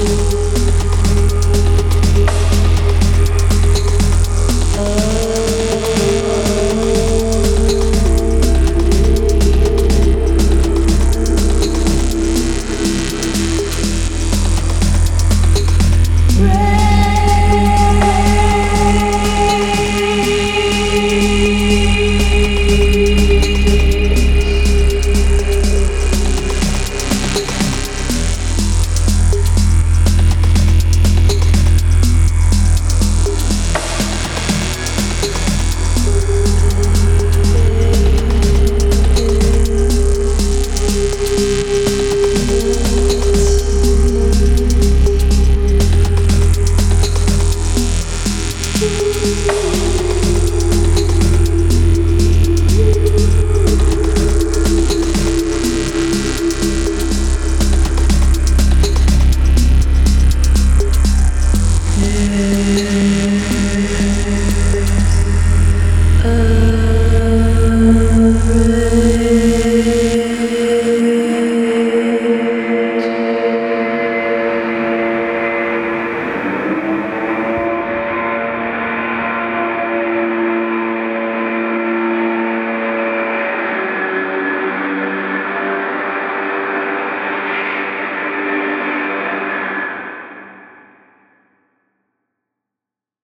you.